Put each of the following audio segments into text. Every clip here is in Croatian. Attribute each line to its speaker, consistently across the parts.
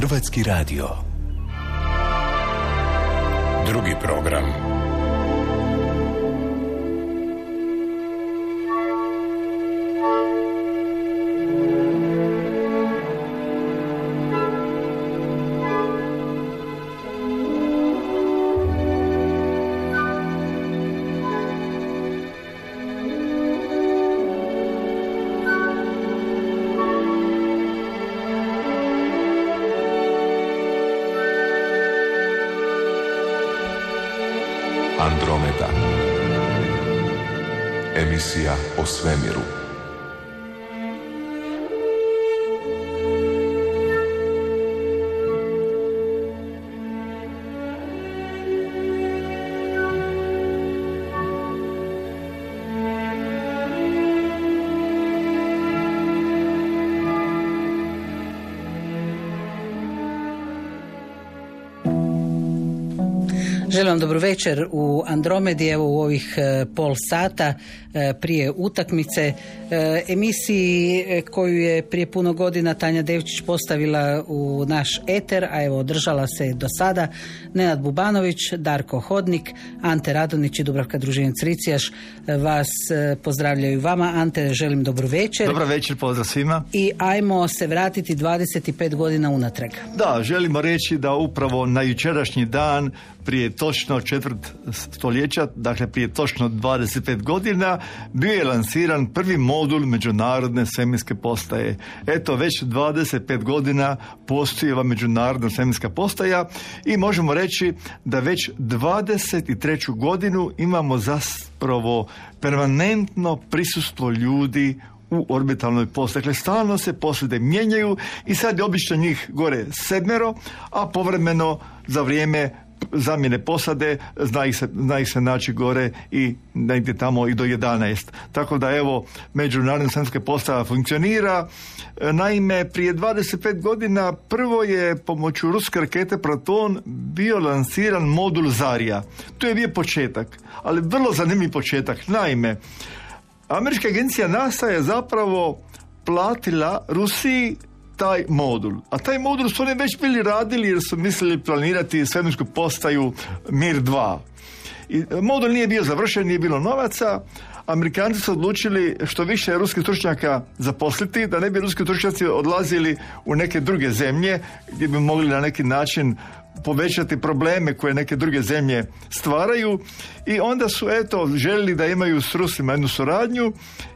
Speaker 1: Hrvatski radio. Drugi program.
Speaker 2: Želim vam dobro večer u Andromedi, evo u ovih e, pol sata e, prije utakmice. E, emisiji koju je prije puno godina Tanja Devčić postavila u naš eter, a evo održala se do sada Nenad Bubanović, Darko Hodnik, Ante Radonić i Dubravka Družinac Ricijaš vas pozdravljaju vama. Ante, želim dobro večer.
Speaker 3: Dobro večer, pozdrav svima.
Speaker 2: I ajmo se vratiti 25 godina unatrag.
Speaker 3: Da, želimo reći da upravo na jučerašnji dan prije točno četvrt stoljeća, dakle prije točno 25 godina, bio je lansiran prvi modul međunarodne svemirske postaje. Eto, već 25 godina postoji ova međunarodna svemirska postaja i možemo reći da već 23. godinu imamo zapravo permanentno prisustvo ljudi u orbitalnoj postaji. Dakle, stalno se posljede mijenjaju i sad je obično njih gore sedmero, a povremeno za vrijeme zamjene posade, zna ih se, zna ih se naći gore i negdje tamo i do 11. Tako da evo, međunarodna svemirska postava funkcionira. Naime, prije 25 godina prvo je pomoću ruske rakete Proton bio lansiran modul Zarija. To je bio početak, ali vrlo zanimljiv početak. Naime, Američka agencija NASA je zapravo platila Rusiji taj modul. A taj modul su oni već bili radili jer su mislili planirati svemirsku postaju Mir 2. I modul nije bio završen, nije bilo novaca. Amerikanci su odlučili što više ruskih stručnjaka zaposliti, da ne bi ruski stručnjaci odlazili u neke druge zemlje gdje bi mogli na neki način povećati probleme koje neke druge zemlje stvaraju i onda su eto željeli da imaju s Rusima jednu suradnju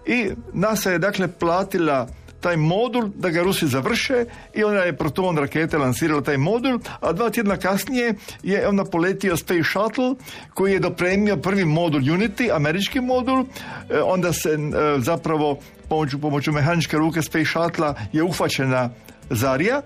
Speaker 3: i NASA je dakle platila taj modul da ga Rusi završe i onda je Proton rakete lansirala taj modul, a dva tjedna kasnije je onda poletio Space Shuttle koji je dopremio prvi modul Unity, američki modul, e, onda se e, zapravo pomoću, pomoću mehaničke ruke Space Shuttle je uhvaćena Zarija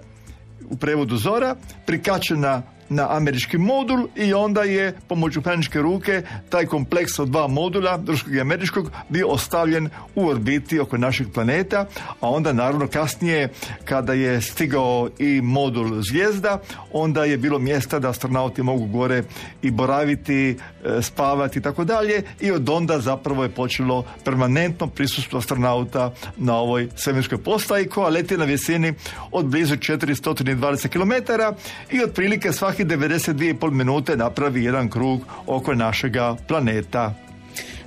Speaker 3: u prevodu Zora, prikačena na američki modul i onda je pomoću mehaničke ruke taj kompleks od dva modula, ruskog i američkog, bio ostavljen u orbiti oko našeg planeta, a onda naravno kasnije kada je stigao i modul zvijezda, onda je bilo mjesta da astronauti mogu gore i boraviti, e, spavati i tako dalje i od onda zapravo je počelo permanentno prisustvo astronauta na ovoj svemirskoj postaji koja leti na visini od blizu 420 km i otprilike svaki svaki 92,5 minute napravi jedan krug oko našega planeta.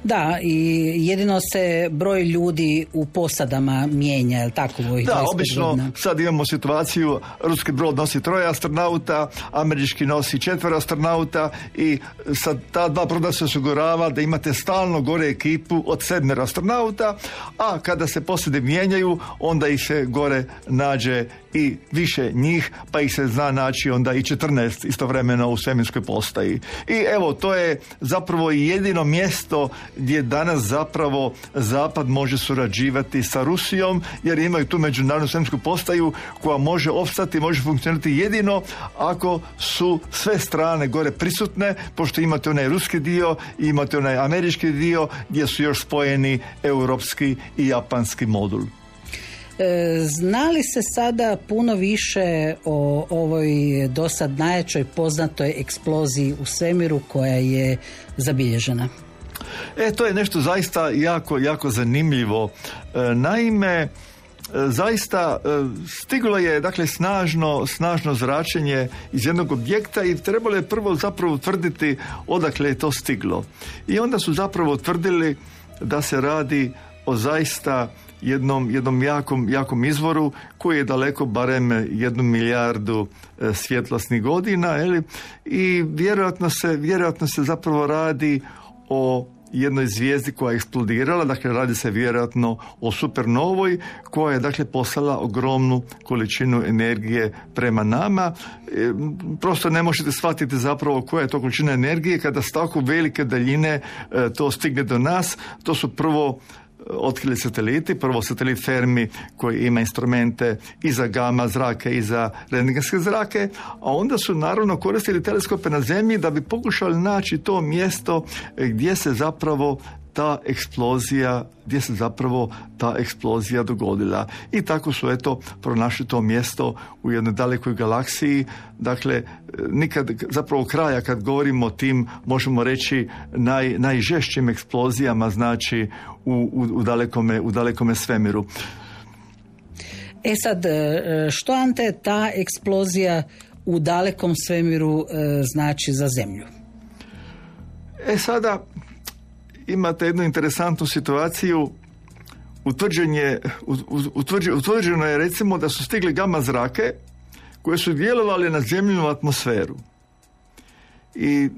Speaker 2: Da, i jedino se broj ljudi u posadama mijenja, je tako?
Speaker 3: Da, obično sad imamo situaciju, ruski brod nosi troje astronauta, američki nosi četvero astronauta i sad ta dva broda se osigurava da imate stalno gore ekipu od sedmero astronauta, a kada se posade mijenjaju, onda ih se gore nađe i više njih, pa ih se zna naći onda i 14 istovremeno u svemirskoj postaji. I evo, to je zapravo jedino mjesto gdje danas zapravo Zapad može surađivati sa Rusijom, jer imaju tu međunarodnu svemirsku postaju koja može opstati, može funkcionirati jedino ako su sve strane gore prisutne, pošto imate onaj ruski dio i imate onaj američki dio gdje su još spojeni europski i japanski modul.
Speaker 2: E, zna li se sada puno više o ovoj dosad najjačoj poznatoj eksploziji u svemiru koja je zabilježena?
Speaker 3: E, to je nešto zaista jako, jako zanimljivo. E, naime, zaista stiglo je dakle snažno, snažno zračenje iz jednog objekta i trebalo je prvo zapravo tvrditi odakle je to stiglo. I onda su zapravo tvrdili da se radi o zaista jednom, jednom jakom, jakom izvoru koji je daleko barem jednu milijardu e, svjetlosnih godina eli, i vjerojatno se, vjerojatno se zapravo radi o jednoj zvijezdi koja je eksplodirala, dakle radi se vjerojatno o supernovoj koja je dakle poslala ogromnu količinu energije prema nama. E, prosto ne možete shvatiti zapravo koja je to količina energije kada s tako velike daljine e, to stigne do nas. To su prvo otkrili sateliti, prvo satelit Fermi koji ima instrumente i za gama zrake i za rentgenske zrake, a onda su naravno koristili teleskope na zemlji da bi pokušali naći to mjesto gdje se zapravo ta eksplozija, gdje se zapravo ta eksplozija dogodila. I tako su eto pronašli to mjesto u jednoj dalekoj galaksiji. Dakle, nikad zapravo kraja kad govorimo o tim, možemo reći naj, najžešćim eksplozijama, znači u, u, u, dalekome, u dalekome svemiru.
Speaker 2: E sad, e, što Ante ta eksplozija u dalekom svemiru e, znači za zemlju?
Speaker 3: E sada, imate jednu interesantnu situaciju utvrđenje, utvrđeno je recimo da su stigli gama zrake koje su djelovali na zemljenu atmosferu. I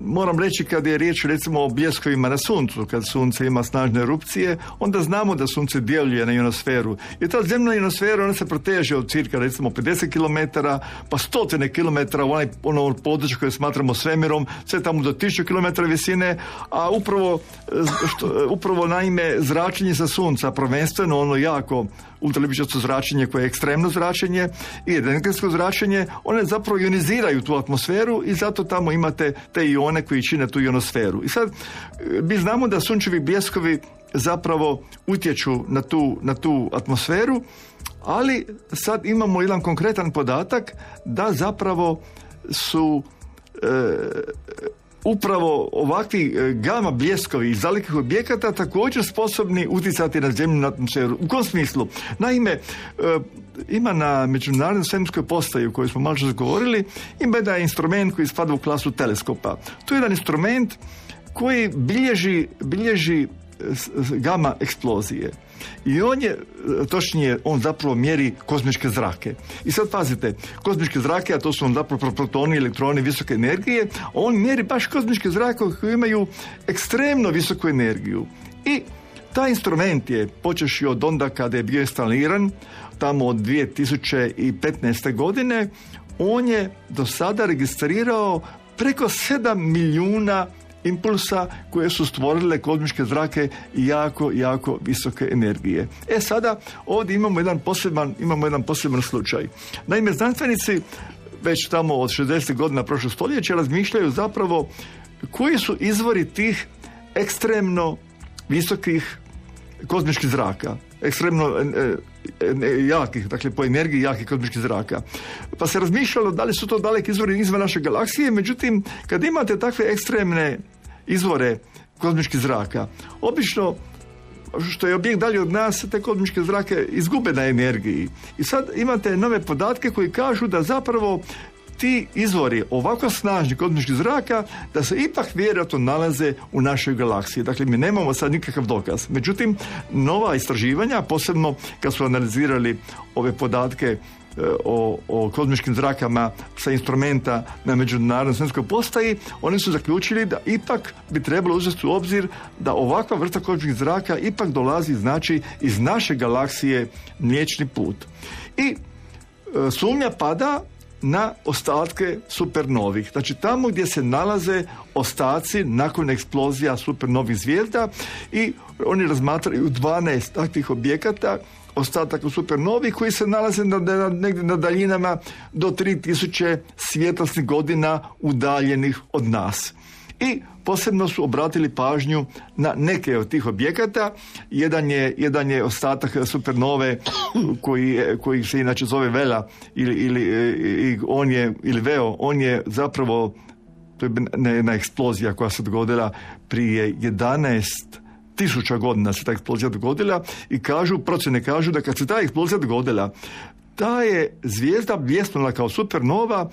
Speaker 3: moram reći kad je riječ recimo o bljeskovima na suncu, kad sunce ima snažne erupcije, onda znamo da sunce djeluje na ionosferu. I ta zemlja ionosfera ona se proteže od cirka recimo 50 km, pa stotine km u onaj, ono područje koje smatramo svemirom, sve tamo do 1000 km visine, a upravo, što, upravo naime zračenje sa sunca, prvenstveno ono jako ultraljubičasto zračenje koje je ekstremno zračenje i rentgensko zračenje, one zapravo ioniziraju tu atmosferu i zato tamo imate te ione koji čine tu ionosferu. I sad mi znamo da sunčevi bljeskovi zapravo utječu na tu, na tu atmosferu, ali sad imamo jedan konkretan podatak da zapravo su e, upravo ovakvi e, gama bljeskovi iz dalekih objekata također sposobni utjecati na zemlju atmosferu. U kom smislu? Naime, e, ima na međunarodnoj svemirskoj postaji u kojoj smo malo govorili, ima jedan instrument koji spada u klasu teleskopa. To je jedan instrument koji bilježi, bilježi gama eksplozije. I on je, točnije, on zapravo mjeri kozmičke zrake. I sad pazite, kozmičke zrake, a to su on zapravo protoni, elektroni visoke energije, on mjeri baš kozmičke zrake koji imaju ekstremno visoku energiju. I taj instrument je, počeši od onda kada je bio instaliran, tamo od 2015. godine, on je do sada registrirao preko 7 milijuna impulsa koje su stvorile kozmičke zrake jako, jako visoke energije. E sada ovdje imamo jedan poseban, imamo jedan poseban slučaj. Naime, znanstvenici već tamo od 60. godina prošlog stoljeća razmišljaju zapravo koji su izvori tih ekstremno visokih kozmičkih zraka ekstremno e, e, jakih, dakle po energiji jakih kozmičkih zraka. Pa se razmišljalo da li su to daleki izvori izvan naše galaksije, međutim, kad imate takve ekstremne izvore kozmičkih zraka. Obično što je objekt dalje od nas, te kozmičke zrake izgube na energiji. I sad imate nove podatke koji kažu da zapravo ti izvori ovako snažni kozmičkih zraka da se ipak vjerojatno nalaze u našoj galaksiji. Dakle, mi nemamo sad nikakav dokaz. Međutim, nova istraživanja, posebno kad su analizirali ove podatke o, o kozmičkim zrakama sa instrumenta na međunarodnoj svjetskoj postaji, oni su zaključili da ipak bi trebalo uzeti u obzir da ovakva vrsta kozmičkih zraka ipak dolazi znači iz naše galaksije Mliječni put. I e, sumnja pada na ostatke supernovih. Znači tamo gdje se nalaze ostaci nakon eksplozija supernovih zvijezda i oni razmatraju 12 takvih objekata ostatak u supernovi koji se nalaze na, na, negdje na daljinama do 3000 svjetlosnih godina udaljenih od nas. I posebno su obratili pažnju na neke od tih objekata. Jedan je, jedan je ostatak supernove koji, koji se inače zove Vela ili, ili i on je, ili Veo, on je zapravo to je jedna eksplozija koja se dogodila prije 11 tisuća godina se ta eksplozija dogodila i kažu, procjene kažu da kad se ta eksplozija dogodila, ta je zvijezda bljesnula kao supernova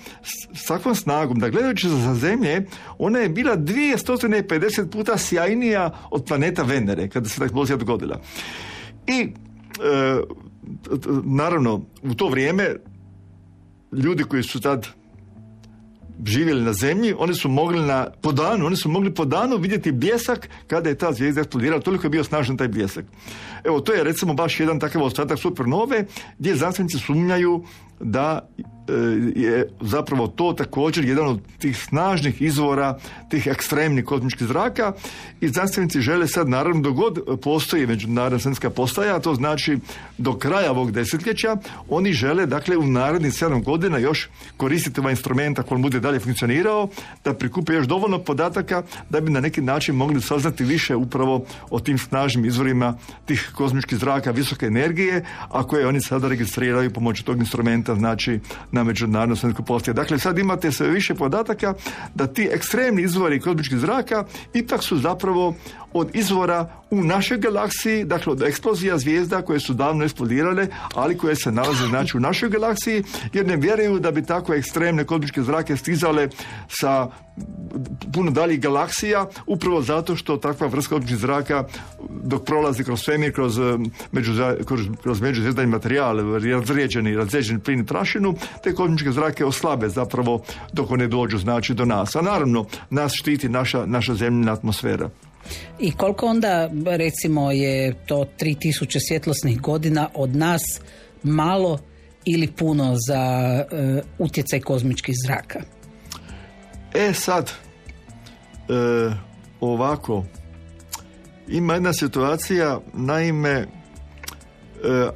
Speaker 3: s takvom snagom da gledajući za zemlje ona je bila 250 puta sjajnija od planeta Venere kada se ta eksplozija dogodila. I e, naravno u to vrijeme ljudi koji su tad živjeli na zemlji, oni su mogli na, po danu, oni su mogli po danu vidjeti bljesak kada je ta zvijezda eksplodirala, toliko je bio snažan taj bljesak. Evo, to je recimo baš jedan takav ostatak supernove gdje znanstvenici sumnjaju da je zapravo to također jedan od tih snažnih izvora tih ekstremnih kozmičkih zraka i znanstvenici žele sad naravno dogod postoji međunarodna svjetska postaja, a to znači do kraja ovog desetljeća oni žele dakle u narednih sedam godina još koristiti ovaj instrument ako on bude dalje funkcionirao da prikupe još dovoljno podataka da bi na neki način mogli saznati više upravo o tim snažnim izvorima tih kozmičkih zraka visoke energije, a koje oni sada registriraju pomoću tog instrumenta znači na međunarodnom svjetskom postoje. Dakle, sad imate sve više podataka da ti ekstremni izvori kozmičkih zraka ipak su zapravo od izvora u našoj galaksiji, dakle od eksplozija zvijezda koje su davno eksplodirale, ali koje se nalaze znači u našoj galaksiji, jer ne vjeruju da bi takve ekstremne kozmičke zrake stizale sa puno daljih galaksija, upravo zato što takva vrsta kozmičkih zraka dok prolazi kroz svemir, kroz, među, kroz, kroz međuzvjezdani materijal, razrijeđeni, razrijeđeni plin i prašinu, te kozmičke zrake oslabe zapravo dok one dođu znači do nas. A naravno, nas štiti naša, naša zemljina atmosfera.
Speaker 2: I koliko onda recimo je to 3000 svjetlosnih godina od nas malo ili puno za uh, utjecaj kozmičkih zraka?
Speaker 3: E sad, e, ovako, ima jedna situacija, naime, e,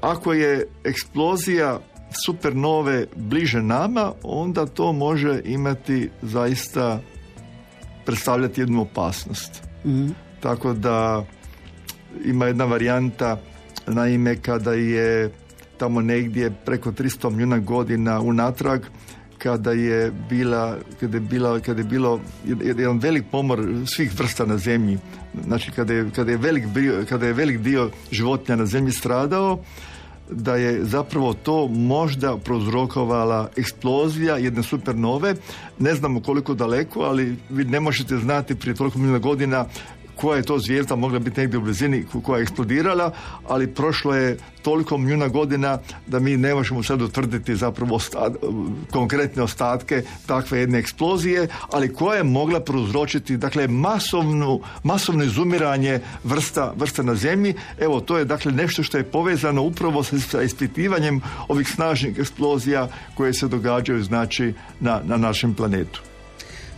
Speaker 3: ako je eksplozija supernove bliže nama, onda to može imati zaista predstavljati jednu opasnost. Mhm. Tako da ima jedna varijanta, naime, kada je tamo negdje preko 300 milijuna godina unatrag, kada je bila, kada je bila, kada je bilo jedan velik pomor svih vrsta na zemlji, znači kada je, kada je, velik, kada je velik dio životinja na zemlji stradao, da je zapravo to možda prozrokovala eksplozija jedne supernove. Ne znamo koliko daleko, ali vi ne možete znati prije toliko milijuna godina koja je to zvijezda mogla biti negdje u blizini koja je eksplodirala, ali prošlo je toliko milijuna godina da mi ne možemo sad utvrditi zapravo konkretne ostatke takve jedne eksplozije, ali koja je mogla prouzročiti dakle masovnu, masovno izumiranje vrsta, vrsta na zemlji. Evo, to je dakle nešto što je povezano upravo sa ispitivanjem ovih snažnih eksplozija koje se događaju znači na, na našem planetu.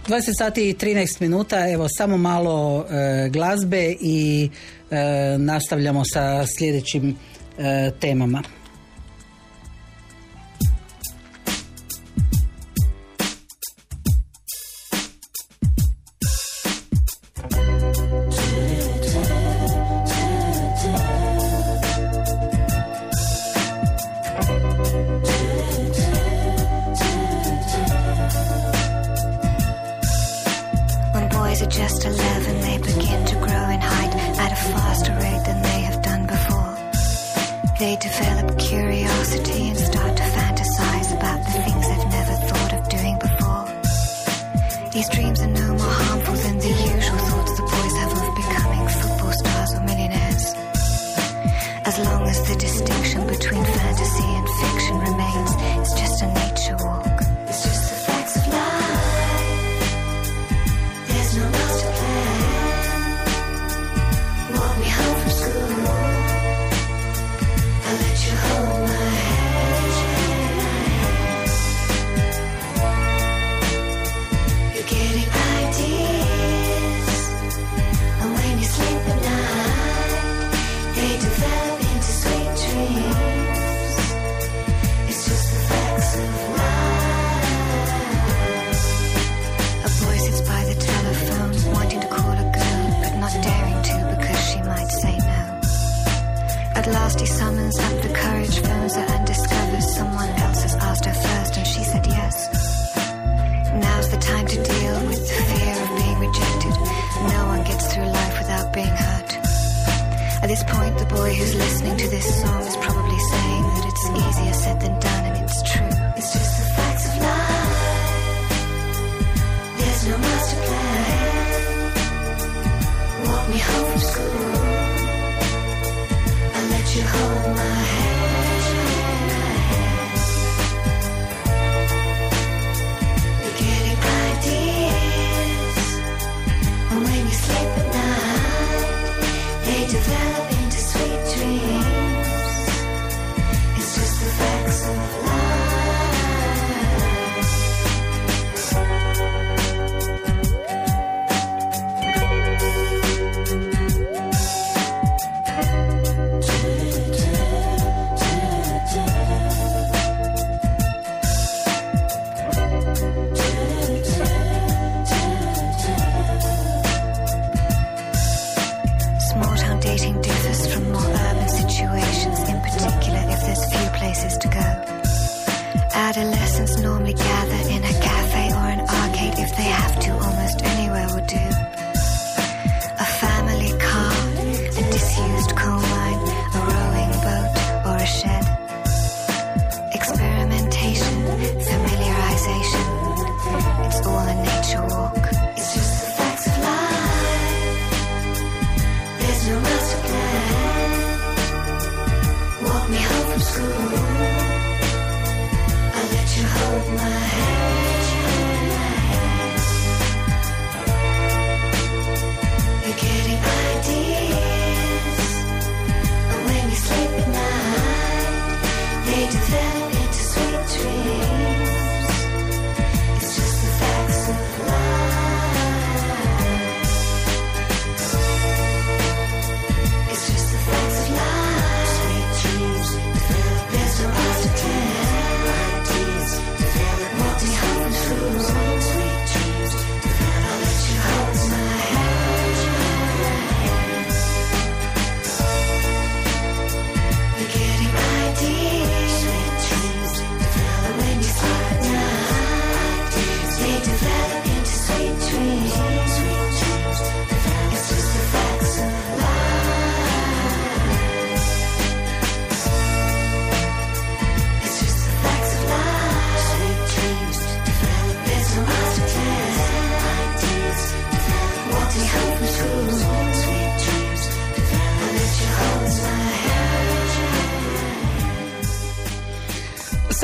Speaker 2: 20 sati i 13 minuta, evo samo malo e, glazbe i e, nastavljamo sa sljedećim e, temama.
Speaker 4: to fail.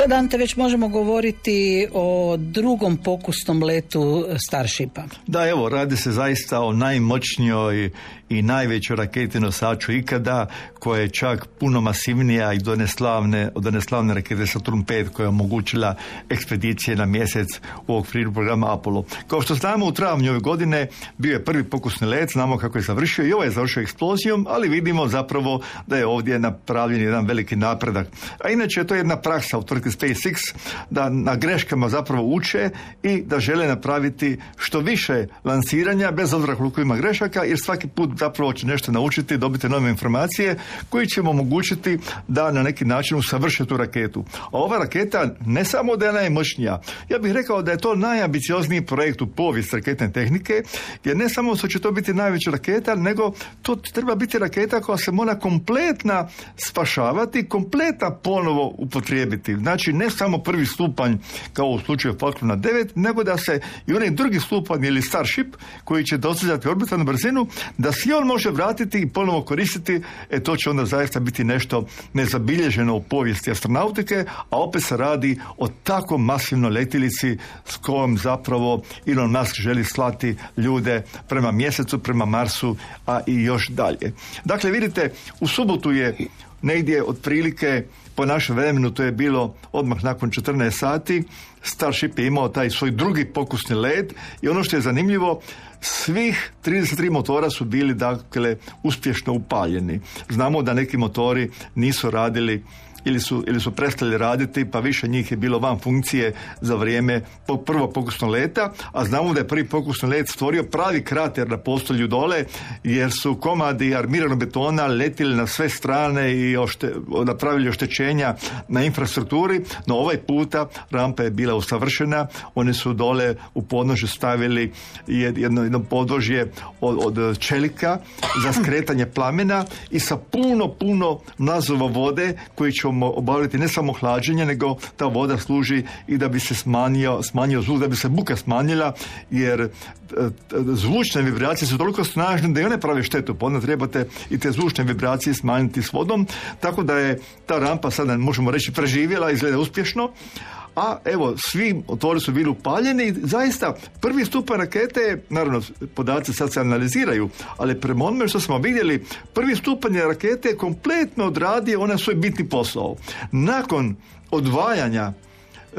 Speaker 2: Sad, Ante, već možemo govoriti o drugom pokusnom letu Starshipa.
Speaker 3: Da, evo, radi se zaista o najmoćnijoj i najvećoj raketi nosaču ikada, koja je čak puno masivnija i do neslavne, od rakete Saturn 5 koja je omogućila ekspedicije na mjesec u okviru programa Apollo. Kao što znamo, u travnju ove godine bio je prvi pokusni let, znamo kako je završio i ovo ovaj je završio eksplozijom, ali vidimo zapravo da je ovdje napravljen jedan veliki napredak. A inače je to jedna praksa u tvrtki SpaceX da na greškama zapravo uče i da žele napraviti što više lansiranja bez obzira koliko ima grešaka jer svaki put zapravo će nešto naučiti, dobiti nove informacije koji će mu omogućiti da na neki način usavrše tu raketu. A ova raketa ne samo da je najmoćnija, ja bih rekao da je to najambiciozniji projekt u povijest raketne tehnike, jer ne samo što će to biti najveća raketa, nego to treba biti raketa koja se mora kompletna spašavati, kompletna ponovo upotrijebiti. Znači ne samo prvi stupanj kao u slučaju Falcona 9, nego da se i onaj drugi stupanj ili Starship koji će dostavljati orbitalnu brzinu, da svi on može vratiti i ponovo koristiti, e to će onda zaista biti nešto nezabilježeno u povijesti astronautike, a opet se radi o tako masivnoj letilici s kojom zapravo Elon Musk želi slati ljude prema mjesecu, prema Marsu, a i još dalje. Dakle, vidite, u subotu je negdje otprilike po našem vremenu to je bilo odmah nakon 14 sati. Starship je imao taj svoj drugi pokusni let i ono što je zanimljivo, svih 33 motora su bili dakle uspješno upaljeni. Znamo da neki motori nisu radili ili su, ili su prestali raditi, pa više njih je bilo van funkcije za vrijeme prvog pokusnog leta, a znamo da je prvi pokusni let stvorio pravi krater na postolju dole, jer su komadi armiranog betona letili na sve strane i ošte, napravili oštećenja na infrastrukturi, no ovaj puta rampa je bila usavršena, oni su dole u podnožju stavili jedno, jedno podložje od, od čelika za skretanje plamena i sa puno, puno nazova vode koji će obaviti ne samo hlađenje, nego ta voda služi i da bi se smanjio, smanjio zvuk, da bi se buka smanjila, jer e, zvučne vibracije su toliko snažne da i one prave štetu, pa onda trebate i te zvučne vibracije smanjiti s vodom, tako da je ta rampa sada, možemo reći, preživjela, izgleda uspješno, a evo, svi motori su bili upaljeni i zaista prvi stupanj rakete, naravno podaci sad se analiziraju, ali prema onome što smo vidjeli, prvi stupanj rakete je kompletno odradio onaj svoj bitni posao. Nakon odvajanja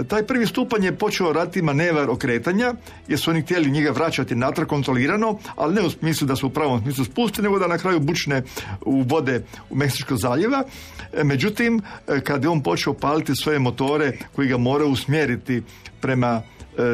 Speaker 3: taj prvi stupanj je počeo raditi manevar okretanja, jer su oni htjeli njega vraćati natrag kontrolirano, ali ne u smislu da su u pravom smislu spusti, nego da na kraju bučne u vode u Meksičkog zaljeva. E, međutim, e, kad je on počeo paliti svoje motore koji ga moraju usmjeriti prema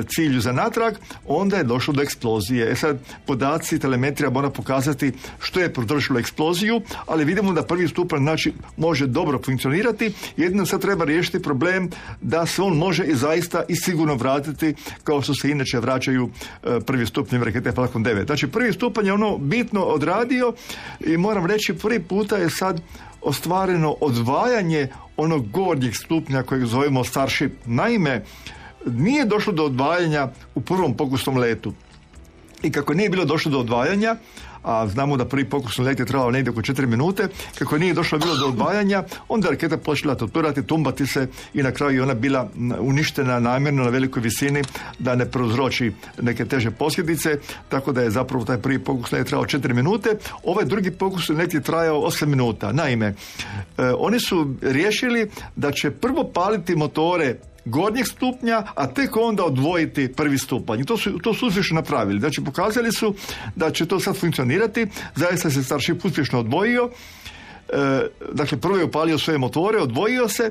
Speaker 3: cilju za natrag, onda je došlo do eksplozije. E sad, podaci, telemetrija mora pokazati što je podržilo eksploziju, ali vidimo da prvi stupanj znači, može dobro funkcionirati, jedino sad treba riješiti problem da se on može i zaista i sigurno vratiti kao što se inače vraćaju e, prvi stupanj rakete Falcon 9. Znači, prvi stupanj je ono bitno odradio i moram reći, prvi puta je sad ostvareno odvajanje onog gornjeg stupnja kojeg zovemo Starship. Naime, nije došlo do odvajanja u prvom pokusnom letu. I kako nije bilo došlo do odvajanja, a znamo da prvi pokusni let je trebao negdje oko 4 minute, kako nije došlo bilo do odvajanja, onda je raketa počela toturati, tumbati se i na kraju je ona bila uništena namjerno na velikoj visini da ne prouzroči neke teže posljedice, tako da je zapravo taj prvi pokusni let trebao 4 minute. Ovaj drugi pokusni let je trajao 8 minuta. Naime, e, oni su riješili da će prvo paliti motore gornjeg stupnja, a tek onda odvojiti prvi stupanj. To su, to su uspješno napravili. Znači, pokazali su da će to sad funkcionirati. Zaista se Starship uspješno odvojio. E, dakle, prvo je upalio svoje motore, odvojio se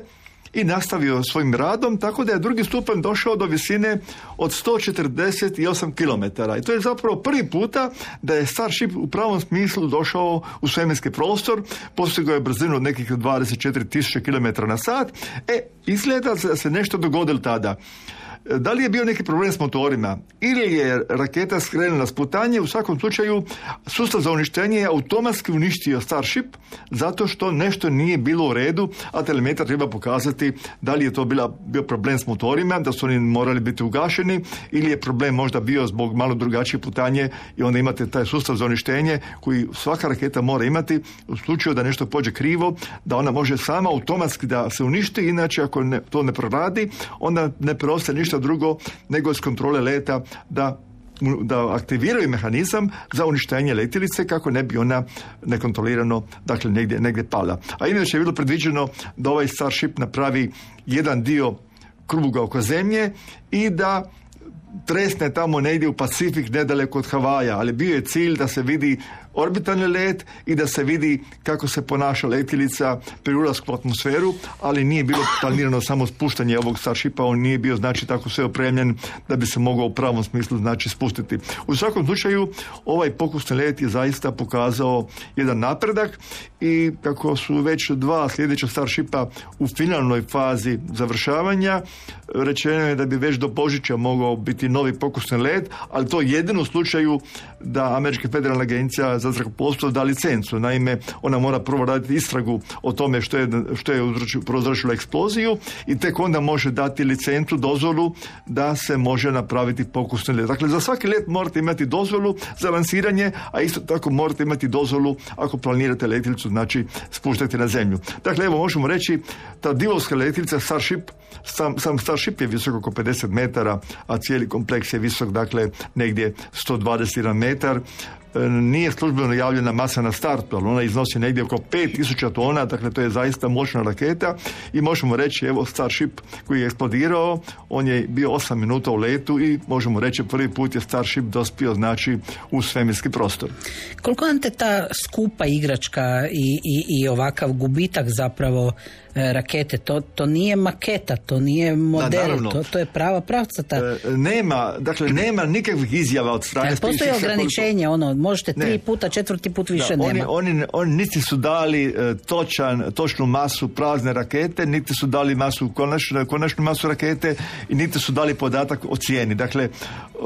Speaker 3: i nastavio svojim radom, tako da je drugi stupanj došao do visine od 148 km. I to je zapravo prvi puta da je Starship u pravom smislu došao u svemirski prostor, postigao je brzinu od nekih 24.000 km na sat. E, izgleda da se nešto dogodilo tada. Da li je bio neki problem s motorima? Ili je raketa skrenula s putanje, u svakom slučaju sustav za uništenje je automatski uništio Starship zato što nešto nije bilo u redu, a telemetar treba pokazati da li je to bila, bio problem s motorima, da su oni morali biti ugašeni ili je problem možda bio zbog malo drugačije putanje i onda imate taj sustav za uništenje koji svaka raketa mora imati u slučaju da nešto pođe krivo, da ona može sama automatski da se uništi, inače ako ne, to ne proradi, onda ne preostaje ništa drugo nego iz kontrole leta da da aktiviraju mehanizam za uništenje letilice kako ne bi ona nekontrolirano dakle negdje, negdje pala. A inače je bilo predviđeno da ovaj Starship napravi jedan dio kruga oko zemlje i da tresne tamo negdje u Pacifik nedaleko od Havaja, ali bio je cilj da se vidi orbitalni let i da se vidi kako se ponaša letilica pri ulasku u atmosferu, ali nije bilo planirano samo spuštanje ovog Starshipa, on nije bio znači tako sve opremljen da bi se mogao u pravom smislu znači spustiti. U svakom slučaju ovaj pokusni let je zaista pokazao jedan napredak i kako su već dva sljedeća Starshipa u finalnoj fazi završavanja, rečeno je da bi već do Božića mogao biti novi pokusni let, ali to jedino u slučaju da Američka federalna agencija za zrakoplovstvo da licencu. Naime, ona mora prvo raditi istragu o tome što je, što je prouzročilo eksploziju i tek onda može dati licencu, dozvolu da se može napraviti pokusni let. Dakle, za svaki let morate imati dozvolu za lansiranje, a isto tako morate imati dozvolu ako planirate letilicu, znači spuštati na zemlju. Dakle, evo možemo reći, ta divovska letilica Starship, sam, sam Starship je visok oko 50 metara, a cijeli kompleks je visok, dakle, negdje 121 metar. E, nije službeno javljena masa na startu, ali ona iznosi negdje oko 5000 tona, dakle to je zaista moćna raketa i možemo reći, evo Starship koji je eksplodirao, on je bio 8 minuta u letu i možemo reći prvi put je Starship dospio znači u svemirski prostor.
Speaker 2: Koliko vam te ta skupa igračka i, i, i ovakav gubitak zapravo E, rakete. To, to nije maketa, to nije model, to, to je prava pravcata. E,
Speaker 3: nema, dakle, nema nikakvih izjava od strane...
Speaker 2: Ja, postoji ograničenje, ono, možete tri puta, četvrti put više
Speaker 3: da,
Speaker 2: nema.
Speaker 3: Oni, oni, oni niti su dali e, točan, točnu masu prazne rakete, niti su dali masu konačnu, konačnu masu rakete i niti su dali podatak o cijeni. Dakle,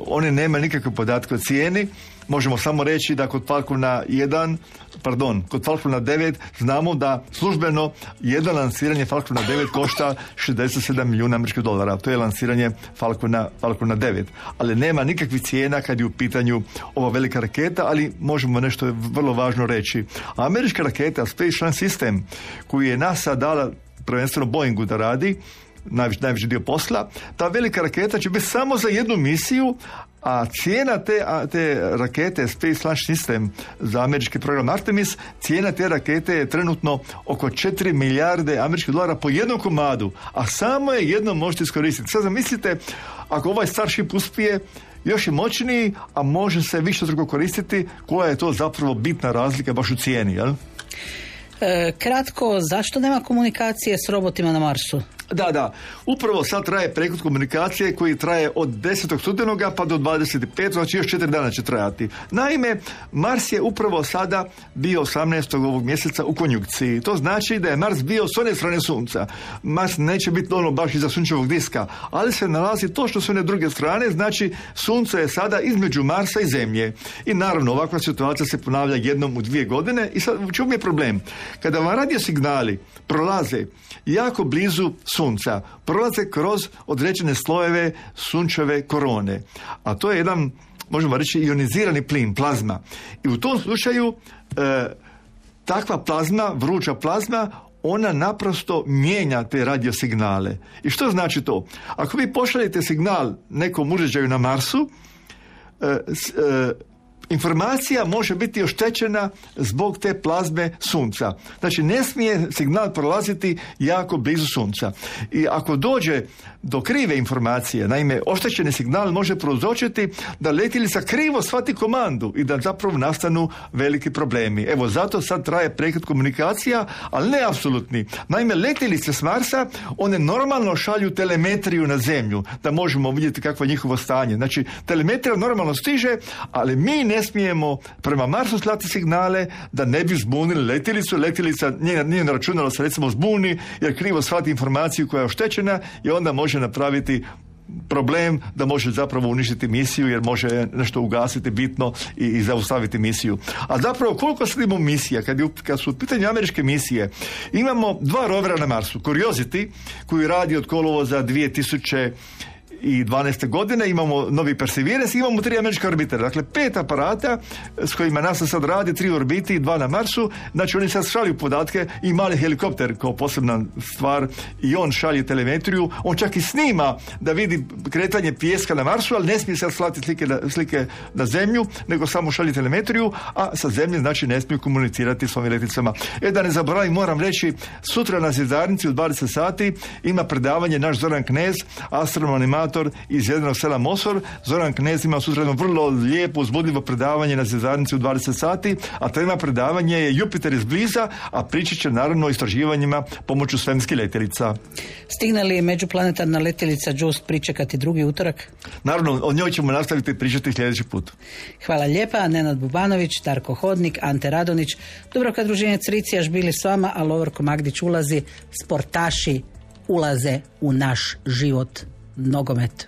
Speaker 3: oni nema nikakve podatke o cijeni možemo samo reći da kod Falcona 1, pardon, kod Falcona 9 znamo da službeno jedno lansiranje Falcona 9 košta 67 milijuna američkih dolara. To je lansiranje Falcona, Falcona 9. Ali nema nikakvih cijena kad je u pitanju ova velika raketa, ali možemo nešto vrlo važno reći. Američka raketa Space Launch System koju je NASA dala prvenstveno Boeingu da radi, najveći, najveći dio posla, ta velika raketa će biti samo za jednu misiju, a cijena te, te rakete Space Launch System za američki program Artemis, cijena te rakete je trenutno oko 4 milijarde američkih dolara po jednom komadu, a samo je jedno možete iskoristiti. Sad zamislite, ako ovaj Starship uspije, još je moćniji, a može se više drugo koristiti, koja je to zapravo bitna razlika baš u cijeni, jel?
Speaker 2: E, kratko, zašto nema komunikacije s robotima na Marsu?
Speaker 3: Da, da. Upravo sad traje prekut komunikacije koji traje od 10. studenoga pa do 25. znači još četiri dana će trajati. Naime, Mars je upravo sada bio 18. ovog mjeseca u konjukciji. To znači da je Mars bio s one strane sunca. Mars neće biti ono baš iza sunčevog diska, ali se nalazi točno s one druge strane, znači sunce je sada između Marsa i Zemlje. I naravno, ovakva situacija se ponavlja jednom u dvije godine i sad u čemu je problem? Kada vam radio signali prolaze jako blizu sunca, prolaze kroz određene slojeve sunčeve korone. A to je jedan možemo reći ionizirani plin, plazma. I u tom slučaju e, takva plazma, vruća plazma, ona naprosto mijenja te radiosignale. I što znači to? Ako vi pošaljete signal nekom uređaju na Marsu, e, e, informacija može biti oštećena zbog te plazme sunca. Znači ne smije signal prolaziti jako blizu sunca. I ako dođe do krive informacije, naime oštećeni signal može prouzročiti da letilica krivo shvati komandu i da zapravo nastanu veliki problemi. Evo zato sad traje prekid komunikacija, ali ne apsolutni. Naime letilice s Marsa, one normalno šalju telemetriju na zemlju, da možemo vidjeti kakvo je njihovo stanje. Znači telemetrija normalno stiže, ali mi ne smijemo prema Marsu slati signale da ne bi zbunili letilicu. Letilica nije, nije računalo se recimo zbuni jer krivo shvati informaciju koja je oštećena i onda može napraviti problem da može zapravo uništiti misiju jer može nešto ugasiti bitno i, i zaustaviti misiju. A zapravo koliko sad imamo misija, kad, je, kad su u pitanju američke misije, imamo dva rovera na Marsu, Curiosity koji radi od kolovoza 2000 i 12. godine imamo novi Perseverance, imamo tri američke orbitera. Dakle, pet aparata s kojima NASA sad radi, tri orbiti i dva na Marsu. Znači, oni sad šalju podatke i mali helikopter kao posebna stvar i on šalje telemetriju. On čak i snima da vidi kretanje pijeska na Marsu, ali ne smije se slati slike na, slike na zemlju, nego samo šalje telemetriju, a sa zemlje znači ne smiju komunicirati s ovim leticama. E da ne zaboravim, moram reći, sutra na Zizarnici u 20 sati ima predavanje naš Zoran Knez, astronom iz jednog sela Mosor. Zoran Knez ima sutra jedno vrlo lijepo, uzbudljivo predavanje na Zezarnici u 20 sati, a tema predavanje je Jupiter iz bliza, a pričat će naravno o istraživanjima pomoću svemirskih letjelica.
Speaker 2: Stigne li međuplanetarna letjelica Just pričekati drugi utorak?
Speaker 3: Naravno, o njoj ćemo nastaviti pričati sljedeći put.
Speaker 2: Hvala lijepa, Nenad Bubanović, Darko Hodnik, Ante Radonić, Dubrovka druženje Cricijaš bili s vama, a Lovorko Magdić ulazi, sportaši ulaze u naš život nogomet.